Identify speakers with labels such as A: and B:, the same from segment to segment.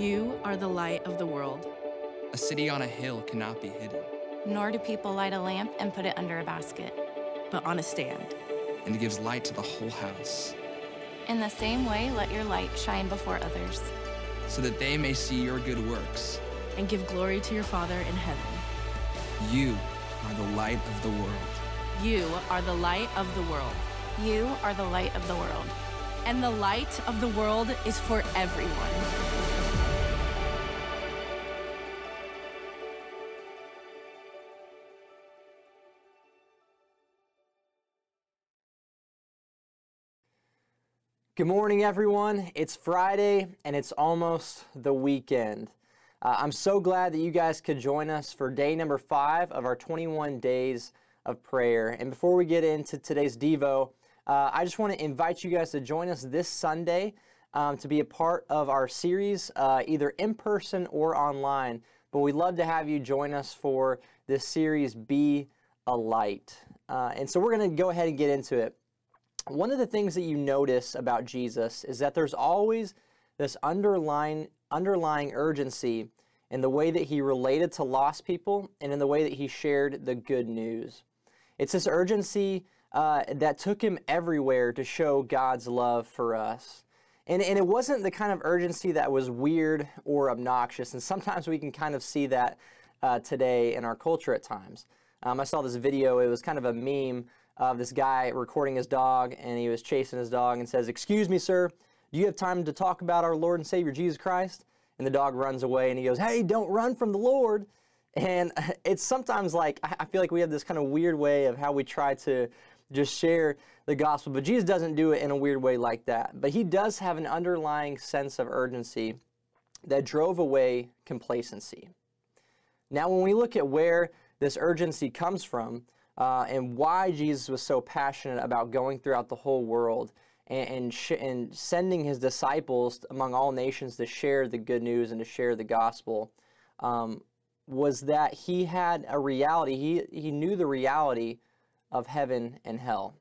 A: You are the light of the world.
B: A city on a hill cannot be hidden.
C: Nor do people light a lamp and put it under a basket,
A: but on a stand.
B: And it gives light to the whole house.
C: In the same way, let your light shine before others,
B: so that they may see your good works
A: and give glory to your Father in heaven.
B: You are the light of the world.
A: You are the light of the world.
C: You are the light of the world.
A: And the light of the world is for everyone.
D: Good morning, everyone. It's Friday and it's almost the weekend. Uh, I'm so glad that you guys could join us for day number five of our 21 days of prayer. And before we get into today's Devo, uh, I just want to invite you guys to join us this Sunday um, to be a part of our series, uh, either in person or online. But we'd love to have you join us for this series, Be a Light. Uh, and so we're going to go ahead and get into it one of the things that you notice about Jesus is that there's always this underlying, underlying urgency in the way that he related to lost people and in the way that he shared the good news. It's this urgency uh, that took him everywhere to show God's love for us. And, and it wasn't the kind of urgency that was weird or obnoxious. And sometimes we can kind of see that uh, today in our culture at times. Um, I saw this video, it was kind of a meme of this guy recording his dog, and he was chasing his dog and says, Excuse me, sir, do you have time to talk about our Lord and Savior Jesus Christ? And the dog runs away and he goes, Hey, don't run from the Lord. And it's sometimes like, I feel like we have this kind of weird way of how we try to just share the gospel, but Jesus doesn't do it in a weird way like that. But he does have an underlying sense of urgency that drove away complacency. Now, when we look at where this urgency comes from, uh, and why Jesus was so passionate about going throughout the whole world and, and, sh- and, sending his disciples among all nations to share the good news and to share the gospel um, was that he had a reality, he, he knew the reality of heaven and hell.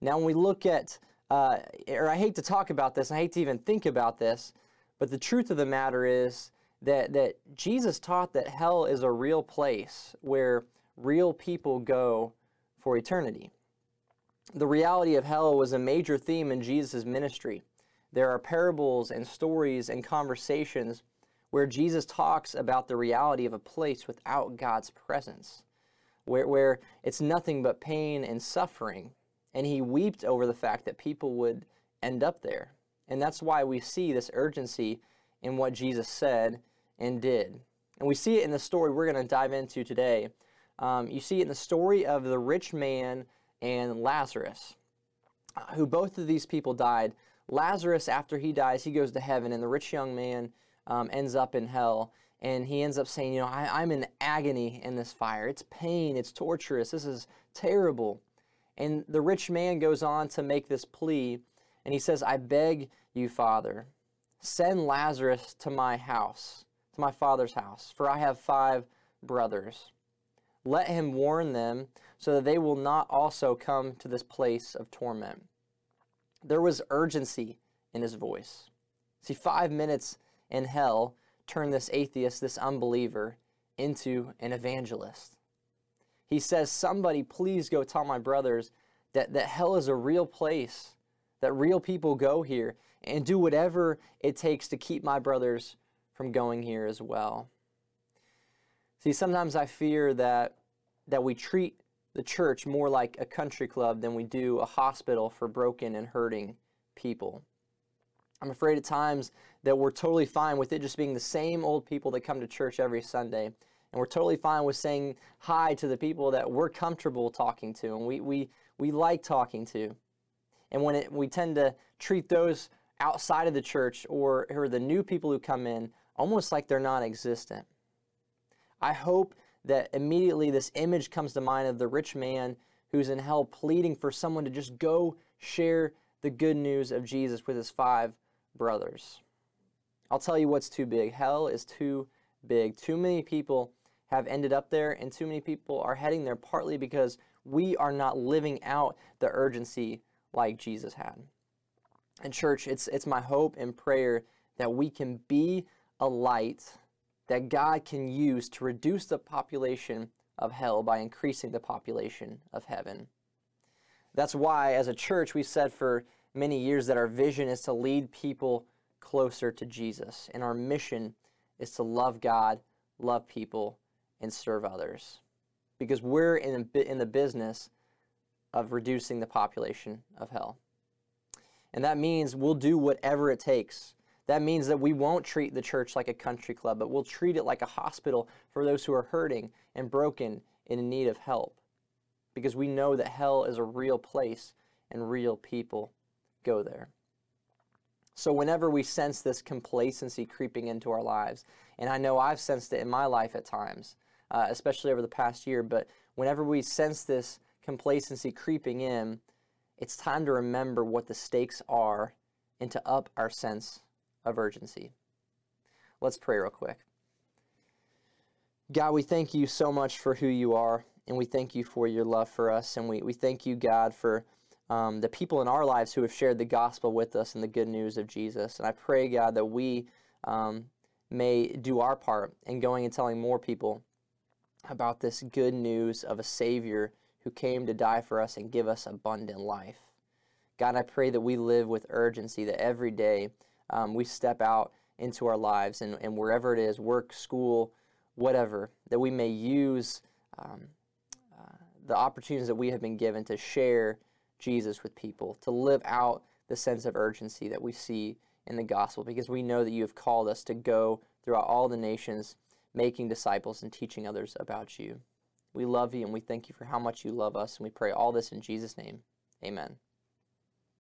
D: Now, when we look at, uh, or I hate to talk about this, I hate to even think about this, but the truth of the matter is that, that Jesus taught that hell is a real place where real people go for eternity. The reality of hell was a major theme in Jesus' ministry. There are parables and stories and conversations where Jesus talks about the reality of a place without God's presence, where, where it's nothing but pain and suffering. And he wept over the fact that people would end up there. And that's why we see this urgency in what Jesus said and did. And we see it in the story we're going to dive into today um, you see it in the story of the rich man and Lazarus, uh, who both of these people died. Lazarus, after he dies, he goes to heaven, and the rich young man um, ends up in hell. And he ends up saying, You know, I, I'm in agony in this fire. It's pain, it's torturous, this is terrible. And the rich man goes on to make this plea, and he says, I beg you, Father, send Lazarus to my house, to my father's house, for I have five brothers. Let him warn them so that they will not also come to this place of torment. There was urgency in his voice. See, five minutes in hell turned this atheist, this unbeliever, into an evangelist. He says, Somebody, please go tell my brothers that, that hell is a real place, that real people go here, and do whatever it takes to keep my brothers from going here as well. See, sometimes I fear that, that we treat the church more like a country club than we do a hospital for broken and hurting people. I'm afraid at times that we're totally fine with it just being the same old people that come to church every Sunday. And we're totally fine with saying hi to the people that we're comfortable talking to and we, we, we like talking to. And when it, we tend to treat those outside of the church or, or the new people who come in almost like they're non existent. I hope that immediately this image comes to mind of the rich man who's in hell pleading for someone to just go share the good news of Jesus with his five brothers. I'll tell you what's too big. Hell is too big. Too many people have ended up there, and too many people are heading there partly because we are not living out the urgency like Jesus had. And, church, it's, it's my hope and prayer that we can be a light that God can use to reduce the population of hell by increasing the population of heaven. That's why, as a church, we've said for many years that our vision is to lead people closer to Jesus, and our mission is to love God, love people, and serve others. Because we're in, in the business of reducing the population of hell. And that means we'll do whatever it takes. That means that we won't treat the church like a country club, but we'll treat it like a hospital for those who are hurting and broken and in need of help. Because we know that hell is a real place and real people go there. So, whenever we sense this complacency creeping into our lives, and I know I've sensed it in my life at times, uh, especially over the past year, but whenever we sense this complacency creeping in, it's time to remember what the stakes are and to up our sense of urgency. Let's pray real quick. God, we thank you so much for who you are, and we thank you for your love for us, and we, we thank you, God, for um, the people in our lives who have shared the gospel with us and the good news of Jesus. And I pray, God, that we um, may do our part in going and telling more people about this good news of a Savior who came to die for us and give us abundant life. God, I pray that we live with urgency, that every day um, we step out into our lives and, and wherever it is work, school, whatever that we may use um, uh, the opportunities that we have been given to share Jesus with people, to live out the sense of urgency that we see in the gospel, because we know that you have called us to go throughout all the nations, making disciples and teaching others about you. We love you and we thank you for how much you love us, and we pray all this in Jesus' name. Amen.